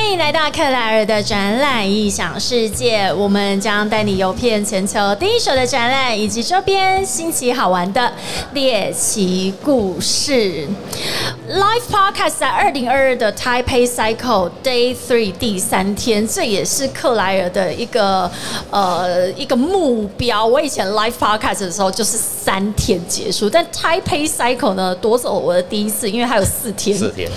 欢迎来到克莱尔的展览异想世界，我们将带你游遍全球第一手的展览以及周边新奇好玩的猎奇故事。Live Podcast 在二零二二的 Taipei Cycle Day Three 第三天，这也是克莱尔的一个呃一个目标。我以前 Live Podcast 的时候就是三天结束，但 Taipei Cycle 呢夺走我的第一次，因为还有四天。四天。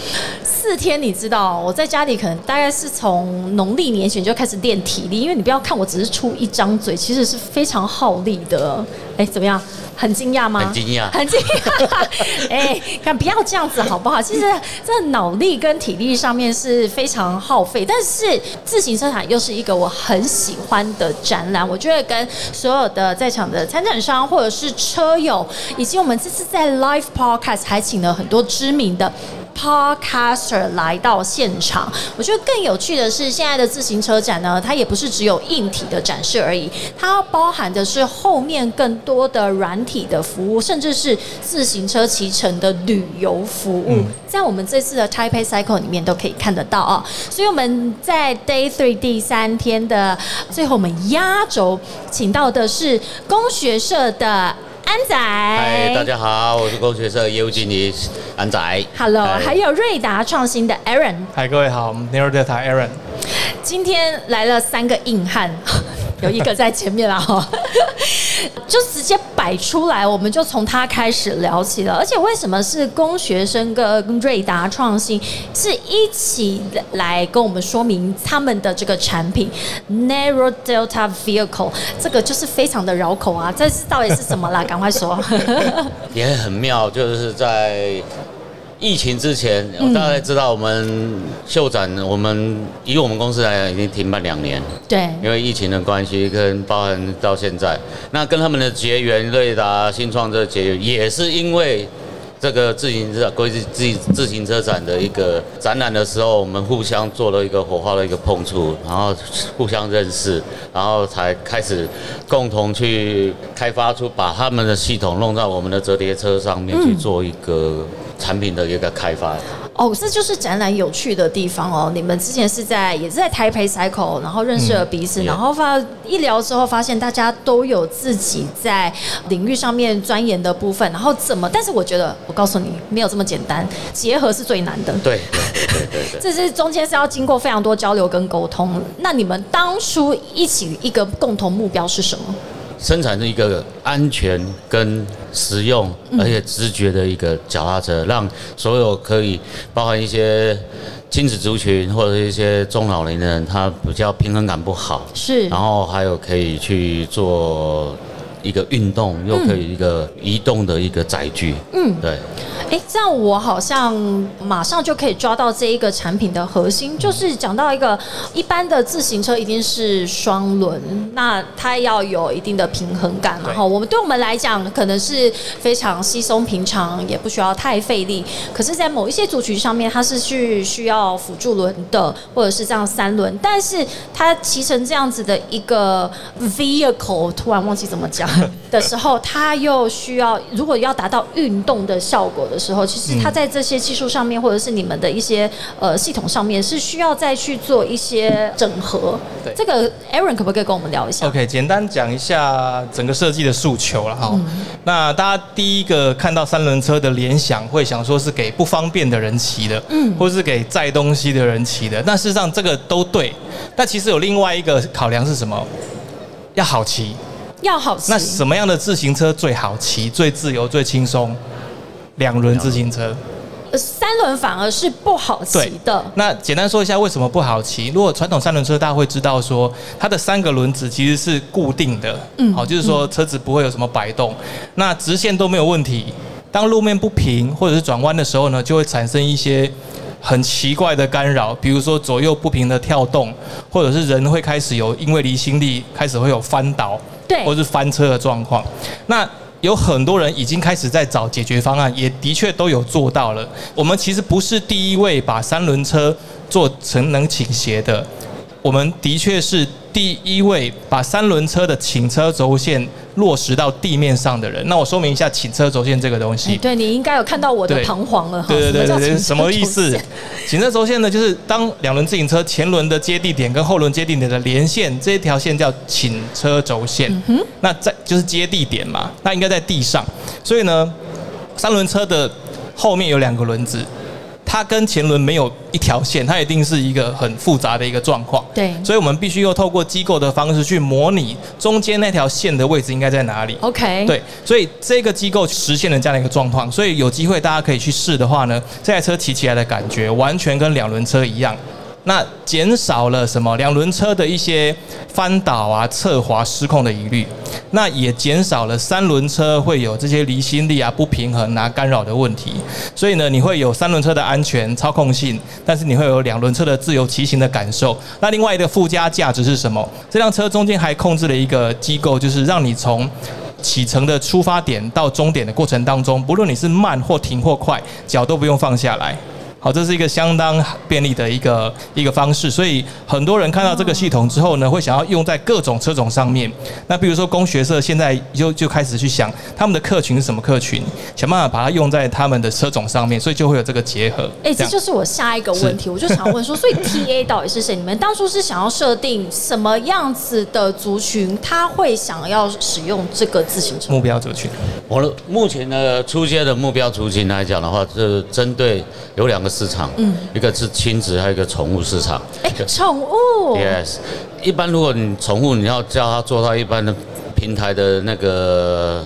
四天，你知道我在家里可能大概是从农历年前就开始练体力，因为你不要看我只是出一张嘴，其实是非常耗力的。哎，怎么样？很惊讶吗？很惊讶，很惊讶。哎，看不要这样子好不好？其实这脑力跟体力上面是非常耗费，但是自行车展又是一个我很喜欢的展览。我觉得跟所有的在场的参展商或者是车友，以及我们这次在 Live Podcast 还请了很多知名的。Podcaster 来到现场，我觉得更有趣的是，现在的自行车展呢，它也不是只有硬体的展示而已，它包含的是后面更多的软体的服务，甚至是自行车骑乘的旅游服务，在我们这次的 Taipei Cycle 里面都可以看得到啊。所以我们在 Day Three 第三天的最后，我们压轴请到的是工学社的。安仔，嗨，大家好，我是工学社业务经理安仔。Hello，还有瑞达创新的 Aaron。嗨，各位好，我们 Nero Data Aaron。今天来了三个硬汉。有一个在前面了哈，就直接摆出来，我们就从他开始聊起了。而且为什么是工学生跟瑞达创新是一起来跟我们说明他们的这个产品 Narrow Delta Vehicle？这个就是非常的绕口啊！这是到底是什么啦？赶快说。也很妙，就是在。疫情之前，我大概知道我们秀展，我们以我们公司来讲，已经停办两年。对，因为疫情的关系，跟包含到现在，那跟他们的结缘，瑞达新创这结缘，也是因为这个自行车国际自自行车展的一个展览的时候，我们互相做了一个火花的一个碰触，然后互相认识，然后才开始共同去开发出把他们的系统弄到我们的折叠车上面去做一个。产品的一个开发哦，这就是展览有趣的地方哦。你们之前是在也是在台北 Cycle，然后认识了彼此，然后发一聊之后，发现大家都有自己在领域上面钻研的部分，然后怎么？但是我觉得，我告诉你，没有这么简单，结合是最难的。对对对对，这是中间是要经过非常多交流跟沟通。那你们当初一起一个共同目标是什么？生产是一个安全跟实用，而且直觉的一个脚踏车，让所有可以包含一些亲子族群或者一些中老年人，他比较平衡感不好，是，然后还有可以去做一个运动，又可以一个移动的一个载具，嗯，对。哎，这样我好像马上就可以抓到这一个产品的核心，就是讲到一个一般的自行车一定是双轮，那它要有一定的平衡感嘛。哈，我们对我们来讲可能是非常稀松平常，也不需要太费力。可是，在某一些族群上面，它是去需要辅助轮的，或者是这样三轮。但是它骑成这样子的一个 vehicle，突然忘记怎么讲 的时候，他又需要如果要达到运动的效果。的时候，其实他在这些技术上面，或者是你们的一些呃系统上面，是需要再去做一些整合。对，这个 Aaron 可不可以跟我们聊一下？OK，简单讲一下整个设计的诉求了哈。那大家第一个看到三轮车的联想，会想说是给不方便的人骑的，嗯，或是给载东西的人骑的。那事实上这个都对，但其实有另外一个考量是什么？要好骑，要好骑。那什么样的自行车最好骑、最自由、最轻松？两轮自行车，三轮反而是不好骑的。那简单说一下为什么不好骑？如果传统三轮车，大家会知道说，它的三个轮子其实是固定的，嗯，好，就是说车子不会有什么摆动，那直线都没有问题。当路面不平或者是转弯的时候呢，就会产生一些很奇怪的干扰，比如说左右不平的跳动，或者是人会开始有因为离心力开始会有翻倒，对，或是翻车的状况。那有很多人已经开始在找解决方案，也的确都有做到了。我们其实不是第一位把三轮车做成能倾斜的，我们的确是第一位把三轮车的请车轴线落实到地面上的人。那我说明一下请车轴线这个东哎西。对你应该有看到我的彷徨了哈。对对对对对，什么叫什么意思？请车轴线。呢，就是当两轮自行车前轮的接地点跟后轮接地点的连线，这一条线。叫请车轴线。嗯那在就是接地点嘛，那应该在地上。所以呢，三轮车的后面有两个轮子，它跟前轮没有一条线，它一定是一个很复杂的一个状况。对所以我们必须又透过机构的方式去模拟中间那条线的位置应该在哪里。OK，对，所以这个机构实现了这样的一个状况，所以有机会大家可以去试的话呢，这台车骑起来的感觉完全跟两轮车一样。那减少了什么？两轮车的一些翻倒啊、侧滑、失控的疑虑，那也减少了三轮车会有这些离心力啊、不平衡啊、干扰的问题。所以呢，你会有三轮车的安全操控性，但是你会有两轮车的自由骑行的感受。那另外一个附加价值是什么？这辆车中间还控制了一个机构，就是让你从启程的出发点到终点的过程当中，不论你是慢或停或快，脚都不用放下来。好，这是一个相当便利的一个一个方式，所以很多人看到这个系统之后呢，会想要用在各种车种上面。那比如说工学社现在就就开始去想他们的客群是什么客群，想办法把它用在他们的车种上面，所以就会有这个结合。哎、这就是我下一个问题，我就想问说，所以 TA 到底是谁？你们当初是想要设定什么样子的族群，他会想要使用这个自行车？目标族群。我的目前的出街的目标族群来讲的话，是针对有两个市场，嗯，一个是亲子，还有一个宠物市场。哎、宠物 Yes，一般如果你宠物你要叫它坐到一般的平台的那个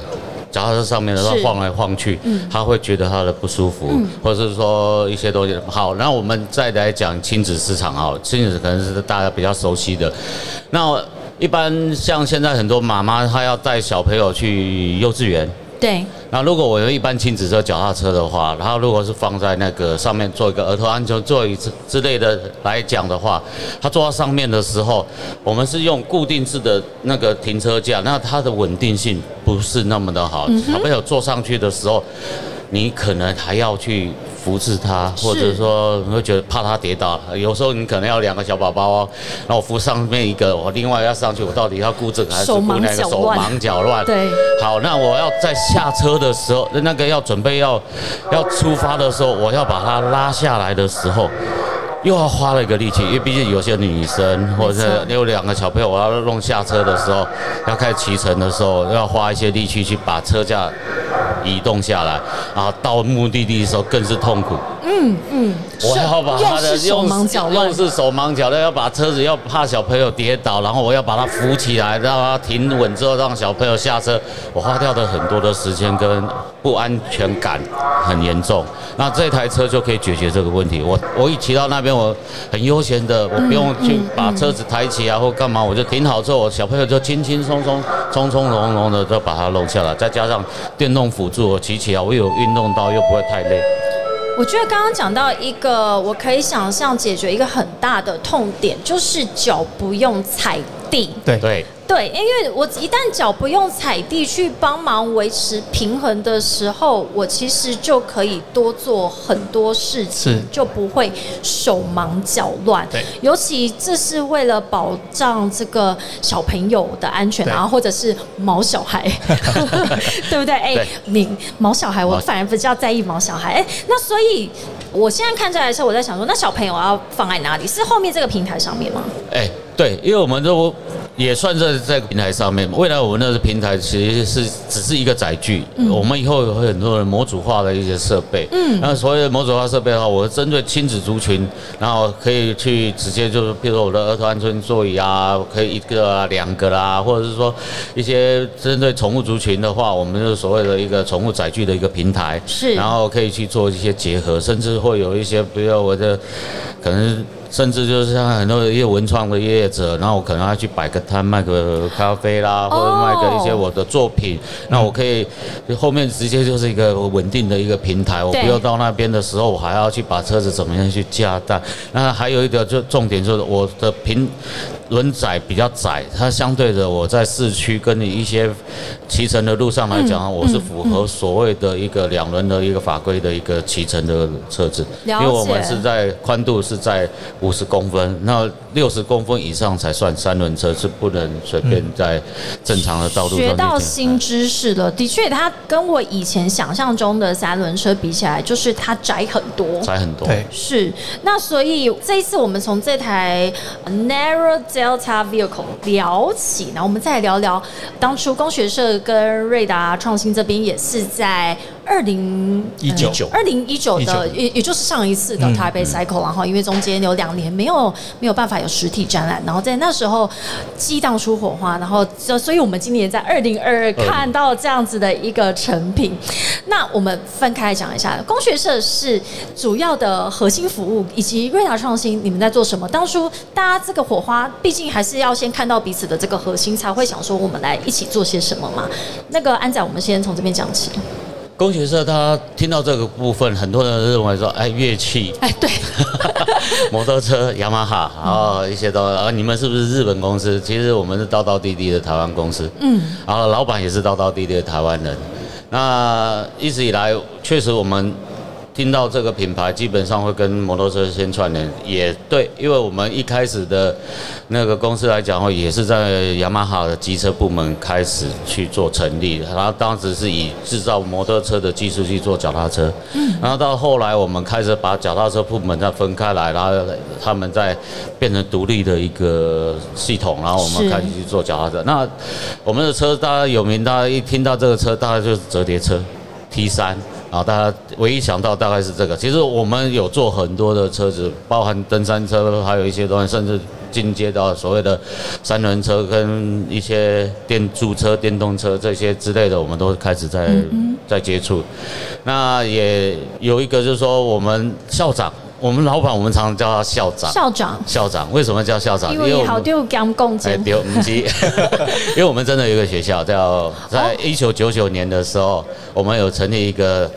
脚踏车上面的话是，晃来晃去，它会觉得它的不舒服，或者是说一些东西。好，那我们再来讲亲子市场啊，亲子可能是大家比较熟悉的。那一般像现在很多妈妈她要带小朋友去幼稚园。对，那如果我有一般亲子车、脚踏车的话，然后如果是放在那个上面做一个儿童安全座椅之之类的来讲的话，它坐到上面的时候，我们是用固定式的那个停车架，那它的稳定性不是那么的好。小朋友坐上去的时候，你可能还要去扶持他，或者说你会觉得怕他跌倒。有时候你可能要两个小宝宝哦，然后我扶上面一个，我另外要上去，我到底要顾这个还是顾那个手忙脚乱？对好，那我要在下车的时候，那个要准备要要出发的时候，我要把他拉下来的时候。又要花了一个力气，因为毕竟有些女生或者是有两个小朋友，我要弄下车的时候，要开始骑乘的时候，要花一些力气去把车架移动下来，啊到目的地的时候更是痛苦。嗯嗯，我要把他的手忙脚乱又，是手忙脚乱，要把车子要怕小朋友跌倒，然后我要把他扶起来，让他停稳之后让小朋友下车，我花掉的很多的时间跟不安全感很严重。那这台车就可以解决这个问题。我我一骑到那边，我很悠闲的，我不用去把车子抬起啊或干嘛，我就停好之后，我小朋友就轻轻松松、从从容容的就把它弄下来，再加上电动辅助，我骑起来我有运动到，又不会太累。我觉得刚刚讲到一个，我可以想象解决一个很大的痛点，就是脚不用踩地。对对。对，因为我一旦脚不用踩地去帮忙维持平衡的时候，我其实就可以多做很多事情，就不会手忙脚乱。对尤其这是为了保障这个小朋友的安全对啊，或者是毛小孩，对不对？哎对，你毛小孩，我反而比较在意毛小孩。哎，那所以我现在看下来的时候，我在想说，那小朋友要放在哪里？是后面这个平台上面吗？哎，对，因为我们都也算在这个平台上面。未来我们那个平台其实是只是一个载具，我们以后有很多的模组化的一些设备。嗯，那所谓的模组化设备的话，我针对亲子族群，然后可以去直接就是，比如说我的儿童安全座椅啊，可以一个啊、两个啦，或者是说一些针对宠物族群的话，我们就是所谓的一个宠物载具的一个平台。是然后可以去做一些结合，甚至会有一些，比如我的可能。甚至就是像很多一些文创的业者，然后我可能要去摆个摊，卖个咖啡啦，或者卖个一些我的作品，那我可以后面直接就是一个稳定的一个平台，我不用到那边的时候，我还要去把车子怎么样去加大。那还有一个就重点就是我的平轮载比较窄，它相对的我在市区跟你一些骑乘的路上来讲，我是符合所谓的一个两轮的一个法规的一个骑乘的车子，因为我们是在宽度是在五十公分，那六十公分以上才算三轮车，是不能随便在正常的道路上。学到新知识了，的确，它跟我以前想象中的三轮车比起来，就是它窄很多，窄很多。对，是。那所以这一次我们从这台 Narrow Delta Vehicle 聊起，然后我们再来聊聊当初工学社跟瑞达创新这边也是在。二零一九，二零一九的，也也就是上一次的台北 Cycle，然后因为中间有两年没有没有办法有实体展览，然后在那时候激荡出火花，然后就所以我们今年在二零二二看到这样子的一个成品。那我们分开讲一下，工学社是主要的核心服务，以及瑞达创新你们在做什么？当初大家这个火花，毕竟还是要先看到彼此的这个核心，才会想说我们来一起做些什么嘛。那个安仔，我们先从这边讲起。工学社他听到这个部分，很多人认为说，哎，乐器，哎，对，摩托车，雅马哈，然后一些都，啊，你们是不是日本公司？其实我们是道道地地的台湾公司，嗯，然后老板也是道道地地的台湾人。那一直以来，确实我们。听到这个品牌，基本上会跟摩托车先串联，也对，因为我们一开始的那个公司来讲，话也是在雅马哈的机车部门开始去做成立，然后当时是以制造摩托车的技术去做脚踏车，嗯，然后到后来我们开始把脚踏车部门再分开来，然后他们在变成独立的一个系统，然后我们开始去做脚踏车。那我们的车大家有名，大家一听到这个车，大家就是折叠车，T 三。啊大家唯一想到大概是这个。其实我们有做很多的车子包含登山车还有一些东西甚至进阶到所谓的三轮车跟一些电助车电动车这些之类的我们都开始在在接触。那也有一个就是说我们校长我们老板，我们常常叫他校长。校长。校长为什么叫校长？因为好丢讲共建。丢唔知，因为我们真的有一个学校叫，在一九九九年的时候，我们有成立一个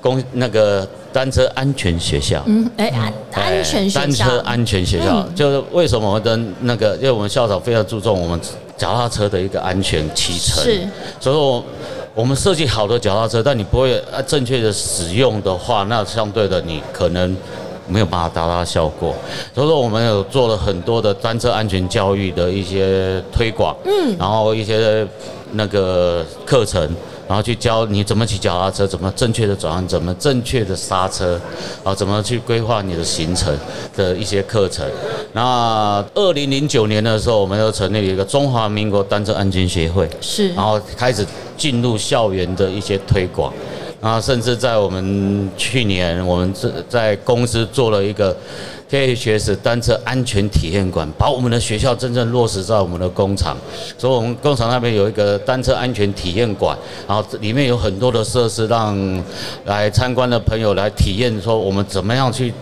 公那个单车安全学校。嗯，哎，安安全学校。单车安全学校，就是为什么我们的那个，因为我们校长非常注重我们脚踏车的一个安全骑乘。是。所以我我们设计好的脚踏车，但你不会正确的使用的话，那相对的你可能。没有办法达到效果，所以说我们有做了很多的单车安全教育的一些推广，嗯，然后一些那个课程，然后去教你怎么骑脚踏车，怎么正确的转弯，怎么正确的刹车，啊，怎么去规划你的行程的一些课程。那二零零九年的时候，我们又成立了一个中华民国单车安全协会，是，然后开始进入校园的一些推广。啊，甚至在我们去年，我们这在公司做了一个 KHS 单车安全体验馆，把我们的学校真正落实在我们的工厂。所以，我们工厂那边有一个单车安全体验馆，然后里面有很多的设施，让来参观的朋友来体验，说我们怎么样去。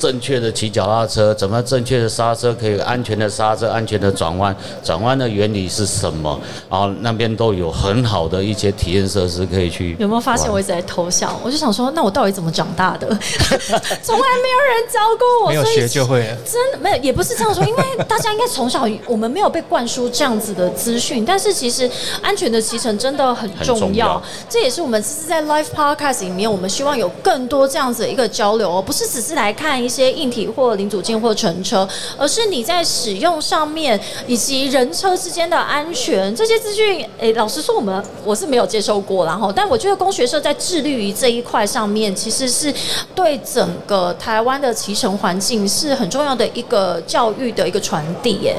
正确的骑脚踏车，怎么正确的刹车，可以安全的刹车，安全的转弯，转弯的原理是什么？然后那边都有很好的一些体验设施可以去。有没有发现我一直在偷笑？我就想说，那我到底怎么长大的？从来没有人教过我，没有学就会。真的没有，也不是这样说，因为大家应该从小我们没有被灌输这样子的资讯。但是其实安全的骑乘真的很重要，这也是我们其实，在 Live Podcast 里面，我们希望有更多这样子的一个交流哦，不是只是来看一。一些硬体或零组件或乘车，而是你在使用上面以及人车之间的安全这些资讯。诶，老实说，我们我是没有接受过，然后，但我觉得工学社在致力于这一块上面，其实是对整个台湾的骑乘环境是很重要的一个教育的一个传递。耶，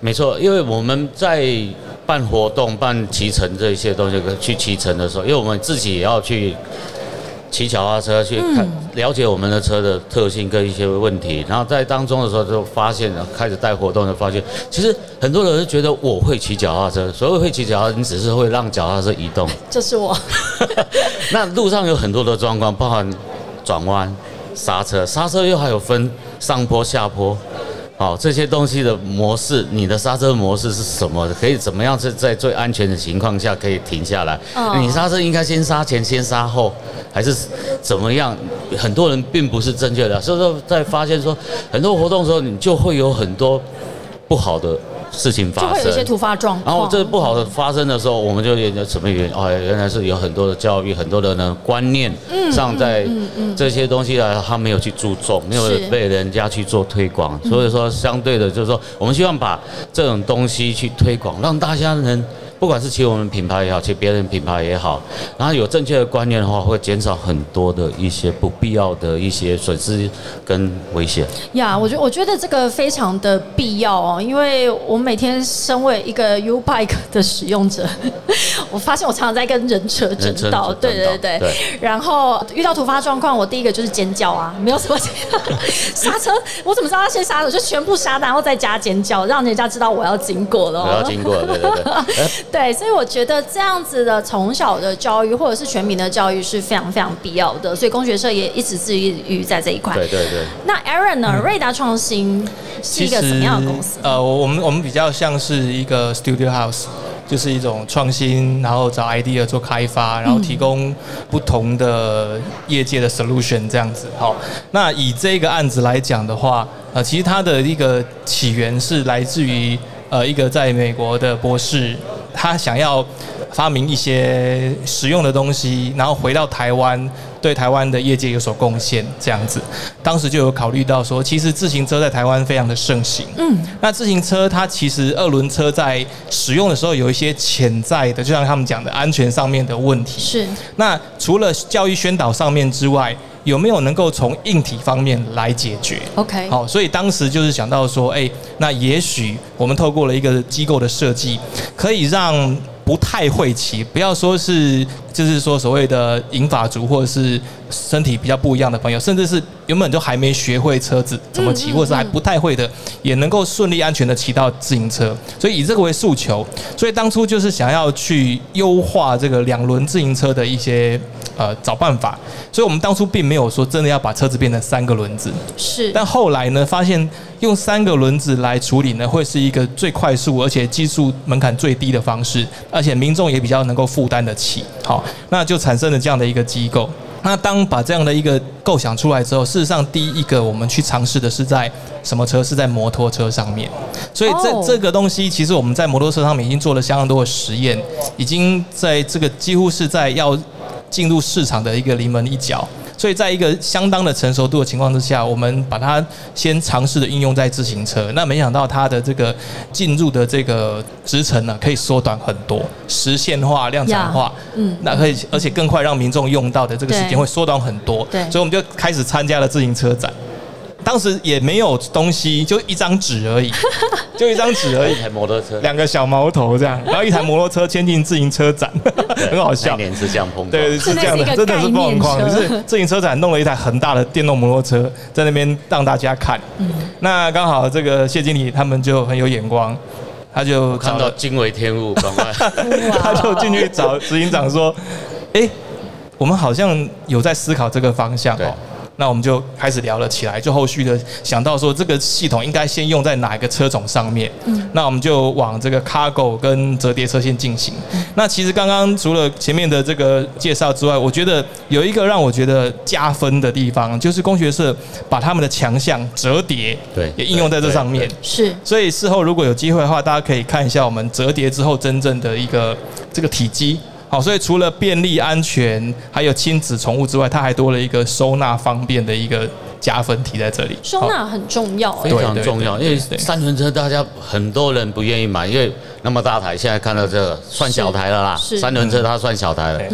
没错，因为我们在办活动、办骑乘这一些东西，去骑乘的时候，因为我们自己也要去。骑脚踏车去看了解我们的车的特性跟一些问题，然后在当中的时候就发现了，开始带活动就发现，其实很多人觉得我会骑脚踏车，所谓会骑脚踏车，你只是会让脚踏车移动，就是我。那路上有很多的状况，包含转弯、刹车，刹车又还有分上坡、下坡。好，这些东西的模式，你的刹车模式是什么？可以怎么样是在最安全的情况下可以停下来？你刹车应该先刹前，先刹后，还是怎么样？很多人并不是正确的，所以说在发现说很多活动的时候，你就会有很多。不好的事情发就会有一些生。突发状况。然后这不好的发生的时候，我们就研究什么原因？哦，原来是有很多的教育，很多的呢观念上在这些东西啊，他没有去注重，没有被人家去做推广。所以说，相对的，就是说，我们希望把这种东西去推广，让大家能。不管是骑我们品牌也好，骑别人品牌也好，然后有正确的观念的话，会减少很多的一些不必要的一些损失跟危险。呀我觉我觉得这个非常的必要哦，因为我每天身为一个 U Bike 的使用者，我发现我常常在跟人车争道，争对对对对然后遇到突发状况，我第一个就是尖叫啊，没有什么 刹车，我怎么知道他先刹车？我就全部刹，然后再加尖叫，让人家知道我要经过了哦。我要经过，对对对。哎对，所以我觉得这样子的从小的教育或者是全民的教育是非常非常必要的，所以工学社也一直致力于在这一块。对对对。那 Aaron 呢？瑞达创新是一个什么样的公司？呃，我们我们比较像是一个 studio house，就是一种创新，然后找 idea 做开发，然后提供不同的业界的 solution 这样子。好，那以这个案子来讲的话，呃，其实它的一个起源是来自于呃一个在美国的博士，他想要发明一些实用的东西，然后回到台湾，对台湾的业界有所贡献，这样子。当时就有考虑到说，其实自行车在台湾非常的盛行。嗯，那自行车它其实二轮车在使用的时候有一些潜在的，就像他们讲的安全上面的问题。是那除了教育宣导上面之外，有没有能够从硬体方面来解决？OK，好，所以当时就是想到说，哎、那也许我们透过了一个机构的设计，可以让不太会骑，不要说是就是说所谓的银发族或者是身体比较不一样的朋友，甚至是原本就还没学会车子怎么骑，或者是还不太会的，也能够顺利安全的骑到自行车。所以以这个为诉求，所以当初就是想要去优化这个两轮自行车的一些呃找办法。所以我们当初并没有说真的要把车子变成三个轮子，是，但后来呢，发现用三个轮子来处理呢，会是一个最快速而且技术门槛最低的方式，而且民众也比较能够负担得起。好，那就产生了这样的一个机构。那当把这样的一个构想出来之后，事实上第一个我们去尝试的是在什么车？是在摩托车上面。所以这、哦这个东西，其实我们在摩托车上面已经做了相当多的实验，已经在这个几乎是在要进入市场的一个临门一脚。所以在一个相当的成熟度的情况之下，我们把它先尝试的应用在自行车。那没想到它的这个进入的这个时程呢，可以缩短很多，实现化、量产化。嗯那可以，而且更快让民众用到的这个时间会缩短很多。对所以我们就开始参加了自行车展。当时也没有东西，就一张纸而已，就一张纸而已一，台摩托车，两个小毛头这样，然后一台摩托车牵进自行车展，很好笑那。年是这样碰。对，是这样的，真的是疯狂，就是自行车展弄了一台很大的电动摩托车在那边让大家看。嗯那刚好这个谢经理他们就很有眼光，他就看，到惊为天物，赶快 他就进去找执行长说：“哎，我们好像有在思考这个方向对哦。”那我们就开始聊了起来，就后续的想到说这个系统应该先用在哪一个车种上面。嗯，那我们就往这个 cargo 跟折叠车线进行。那其实刚刚除了前面的这个介绍之外，我觉得有一个让我觉得加分的地方，就是工学社把他们的强项折叠对也应用在这上面。是所以事后如果有机会的话，大家可以看一下我们折叠之后真正的一个这个体积。好，所以除了便利、安全，还有亲子宠物之外，它还多了一个收纳方便的一个加分题在这里。收纳很重要哎非。常重要，因为三轮车大家很多人不愿意买，因为那么大台，现在看到这个算小台了啦。三轮车它算小台了对，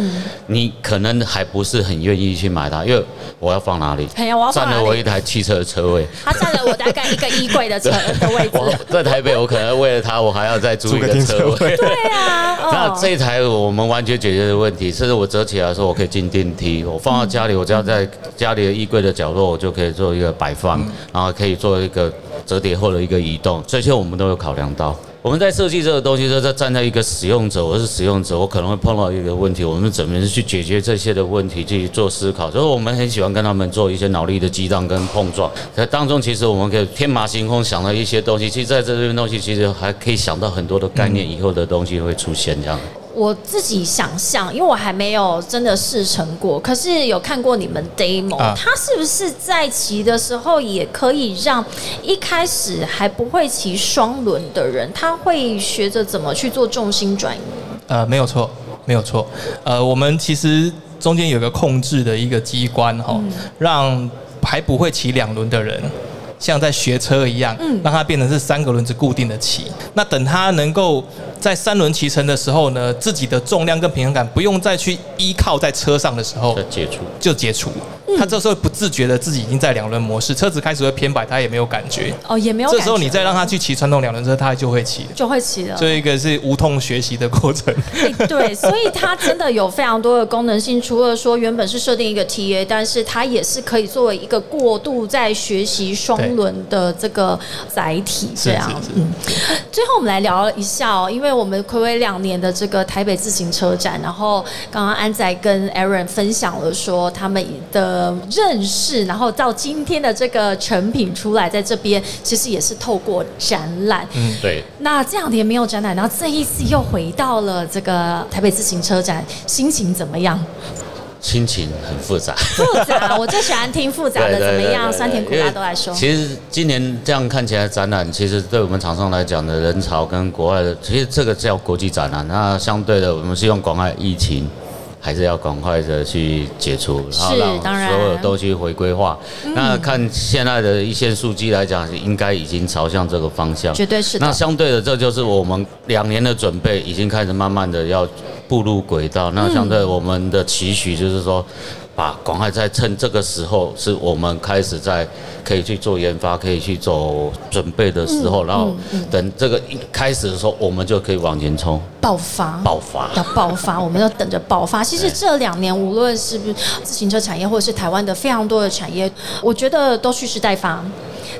你可能还不是很愿意去买它，因为我要放哪里？哎呀，我？占了我一台汽车的车位。它占了我大概一个衣柜的车的位置。在台北，我可能为了它，我还要再租一个车位。对啊，那哦这一台我们完全解决的问题，甚至我折起来的时候，我可以进电梯，我放到家里，我只要在家里的衣柜的角落，我就可以做一个摆放，然后可以做一个折叠后的一个移动，这些我们都有考量到。我们在设计这个东西，是在站在一个使用者，我是使用者，我可能会碰到一个问题，我们怎么去解决这些的问题，去做思考。所以我们很喜欢跟他们做一些脑力的激荡跟碰撞，在当中其实我们可以天马行空想到一些东西，其实在这边东西其实还可以想到很多的概念，以后的东西会出现这样。我自己想象，因为我还没有真的试乘过，可是有看过你们 demo，、啊它是不是在骑的时候也可以让一开始还不会骑双轮的人，他会学着怎么去做重心转移？呃，没有错，没有错。呃，我们其实中间有个控制的一个机关哈、嗯让还不会骑两轮的人。像在学车一样，嗯让它变成是三个轮子固定的骑。那等它能够在三轮骑乘的时候呢，自己的重量跟平衡感不用再去依靠在车上的时候再，解除。就解除。他这时候不自觉的自己已经在两轮模式，车子开始会偏摆，他也没有感觉。哦，也没有。这时候你再让他去骑传统两轮车，他就会骑了。就会骑了。这一个是无痛学习的过程。哎对，所以它真的有非常多的功能性。除了说原本是设定一个 TA，但是它也是可以作为一个过渡在学习双轮的这个载体，这样。嗯，最后我们来聊一下哦，因为我们暌违两年的这个台北自行车展，然后刚刚安仔跟 Aaron 分享了说他们的认识，然后到今天的这个成品出来，在这边其实也是透过展览。嗯，对，那这两天没有展览，然后这一次又回到了这个台北自行车展，心情怎么样？心情很复杂。复杂，我最喜欢听复杂的怎么样，酸甜苦辣都来说。其实今年这样看起来展览，其实对我们厂商来讲的人潮跟国外的，其实这个叫国际展览。那相对的，我们是用广爱疫情。还是要赶快的去解除，然后让所有都去回归化。那看现在的一线数据来讲，应该已经朝向这个方向。绝对是的那相对的，这就是我们两年的准备，已经开始慢慢的要步入轨道。那相对我们的期许就是说，把赶快在趁这个时候，是我们开始在可以去做研发、可以去走准备的时候，然后等这个一开始的时候，我们就可以往前冲，爆发，爆发。要爆发，我们要等着爆发。其实这两年，无论是不是自行车产业，或者是台湾的非常多的产业，我觉得都蓄势待发。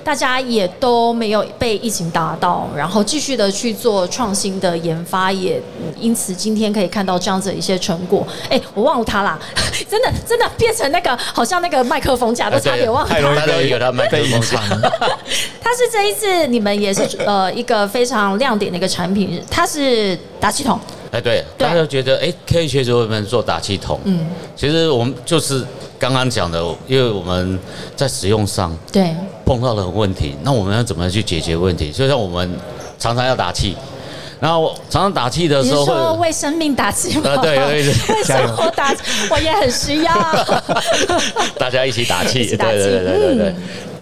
大家也都没有被疫情打到，然后继续的去做创新的研发，也嗯因此今天可以看到这样子的一些成果。哎，我忘了它啦，真的真的变成那个好像那个麦克风架，都差点忘了太容易大家都有他麦克被风隐藏。它是这一次你们也是呃一个非常亮点的一个产品，它是打气筒。哎，对，大家就觉得哎，可以学习我们做打气筒。嗯，其实我们就是刚刚讲的，因为我们在使用上对，碰到了问题，那我们要怎么去解决问题？就像我们常常要打气，然后常常打气的时候说会，为生命打气吗？呃，对，对对为生活打气，我也很需要。大家一起打气，对对对对对。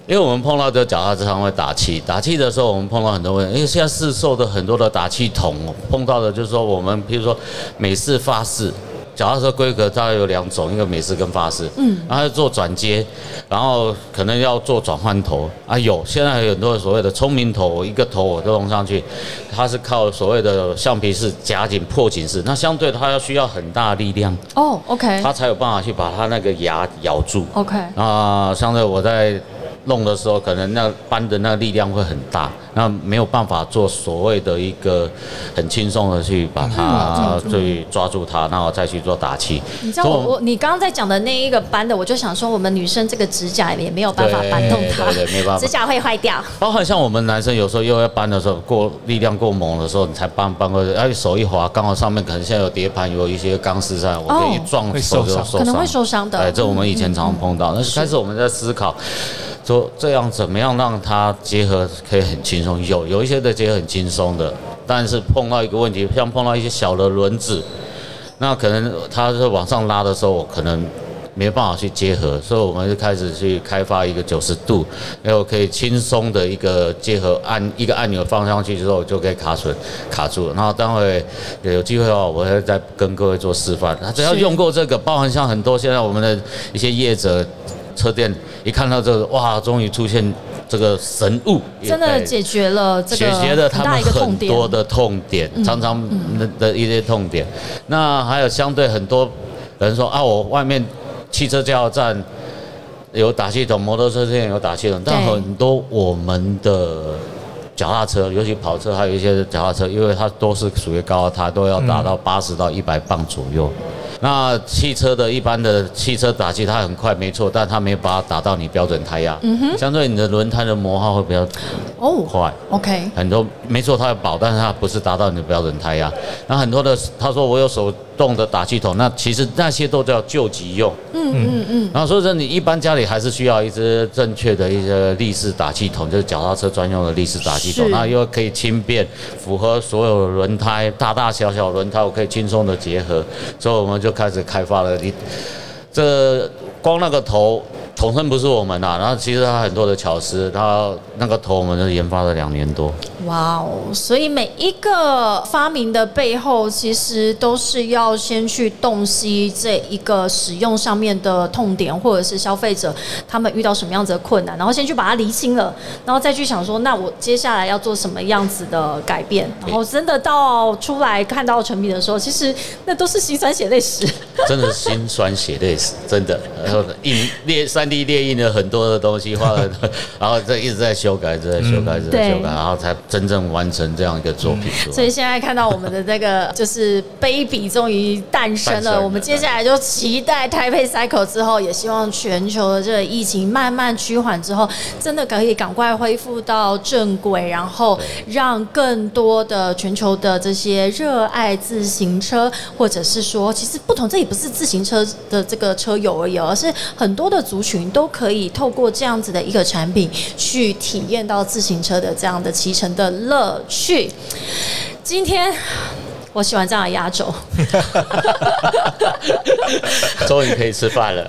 因为我们碰到这脚踏车常会打气，打气的时候我们碰到很多问题，因为现在市售的很多的打气筒，碰到的就是说我们比如说美式、法式。脚踏车规格大概有两种，一个美式跟法式，嗯，然后做转接，然后可能要做转换头啊，有现在有很多所谓的聪明头，一个头我都弄上去，它是靠所谓的橡皮式夹紧破紧式，那相对它要需要很大的力量，哦，OK，它才有办法去把它那个牙咬住，OK，啊相对我在弄的时候，可能那搬的那个力量会很大，那没有办法做所谓的一个很轻松的去把它去抓住它，然后再去做打气。你知道我我你刚刚在讲的那一个搬的，我就想说，我们女生这个指甲也没有办法对搬动它，对对没办法指甲会坏掉。包括像我们男生有时候又要搬的时候，过力量过猛的时候，你才搬搬过去，哎手一滑，刚好上面可能现在有碟盘，有一些钢丝在，我们一撞手就受伤可能会受伤的哎，这我们以前常常碰到，那开始我们在思考。说这样怎么样让它结合可以很轻松？有有一些的结很轻松的，但是碰到一个问题，像碰到一些小的轮子，那可能它是往上拉的时候，我可能没办法去结合，所以我们就开始去开发一个九十度，然后可以轻松的一个结合，按一个按钮放上去之后就可以卡准卡住了。然后待会有机会的话，我会再跟各位做示范。那只要用过这个，包含像很多现在我们的一些业者。车店一看到这个，哇，终于出现这个神物，真的解决了这解个决了他们很多的痛点，常常的的一些痛点。那还有相对很多人说啊，我外面汽车加油站有打气筒，摩托车店有打气筒，但很多我们的。脚踏车，尤其跑车，还有一些脚踏车，因为它都是属于高，它都要达到八十到一百磅左右。那汽车的一般的汽车打气它很快没错，但它没有把它打到你标准胎压，嗯哼相对你的轮胎的磨耗会比较哦快。，OK，很多没错，它要保，但是它不是达到你的标准胎压。那很多的他说我有手动的打气筒，那其实那些都叫救急用。嗯嗯嗯，然后所以说你一般家里还是需要一支正确的一些立式打气筒，就是脚踏车专用的立式打气筒，那又可以轻便，符合所有轮胎大大小小轮胎，我可以轻松的结合，所以我们就就开始开发了你这光那个头。统称不是我们呐、然后其实他很多的巧思，他那个头我们就研发了两年多。哇哦！所以每一个发明的背后，其实都是要先去洞悉这一个使用上面的痛点，或者是消费者他们遇到什么样子的困难，然后先去把它厘清了，然后再去想说，那我接下来要做什么样子的改变，然后真的到出来看到成品的时候，其实那都是心酸血泪史。真的是心酸血泪史，真的。然后一列三 D 列印了很多的东西，画了，然后这一直在修改，一直在修改，一直在修改，然后才真正完成这样一个作品。所以现在看到我们的这个就是 baby 终于诞生了，诞生了我们接下来就期待台北 cycle 之后，也希望全球的这个疫情慢慢趋缓之后，真的可以赶快恢复到正轨，然后让更多的全球的这些热爱自行车，或者是说，其实不同，这也不是自行车的这个车友而已，而是很多的族群都可以透过这样子的一个产品，去体验到自行车的这样的骑乘的乐趣。今天我喜欢这样的压轴，终于可以吃饭了。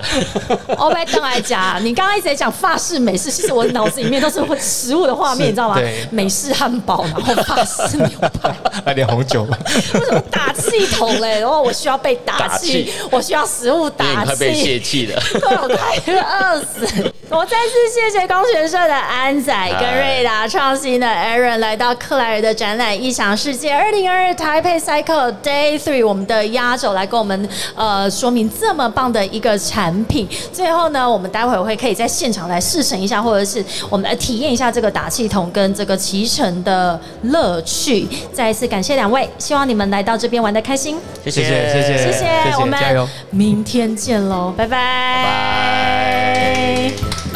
我被邓来讲，你刚刚一直在讲法式美式，其实我脑子里面都是会食物的画面，你知道吗对？美式汉堡，然后法式牛排，来点红酒吧。为什么打气筒嘞？然 后我需要被打打气气，我需要食物打你快被气泄。气了。对，我快饿死！我再次谢谢工学社的安仔跟瑞达创新的 Aaron 来到克莱尔的展览异想世界二零二二台北 Cycle Day Three，我们的压轴来跟我们呃说明这么棒的一个产品。最后呢，我们待会会可以在现场来试乘一下，或者是我们来体验一下这个打气筒跟这个骑乘的乐趣。再一次感谢两位，希望你们来到这边玩的开心。谢谢谢谢谢谢谢，我们明天见喽，拜拜拜。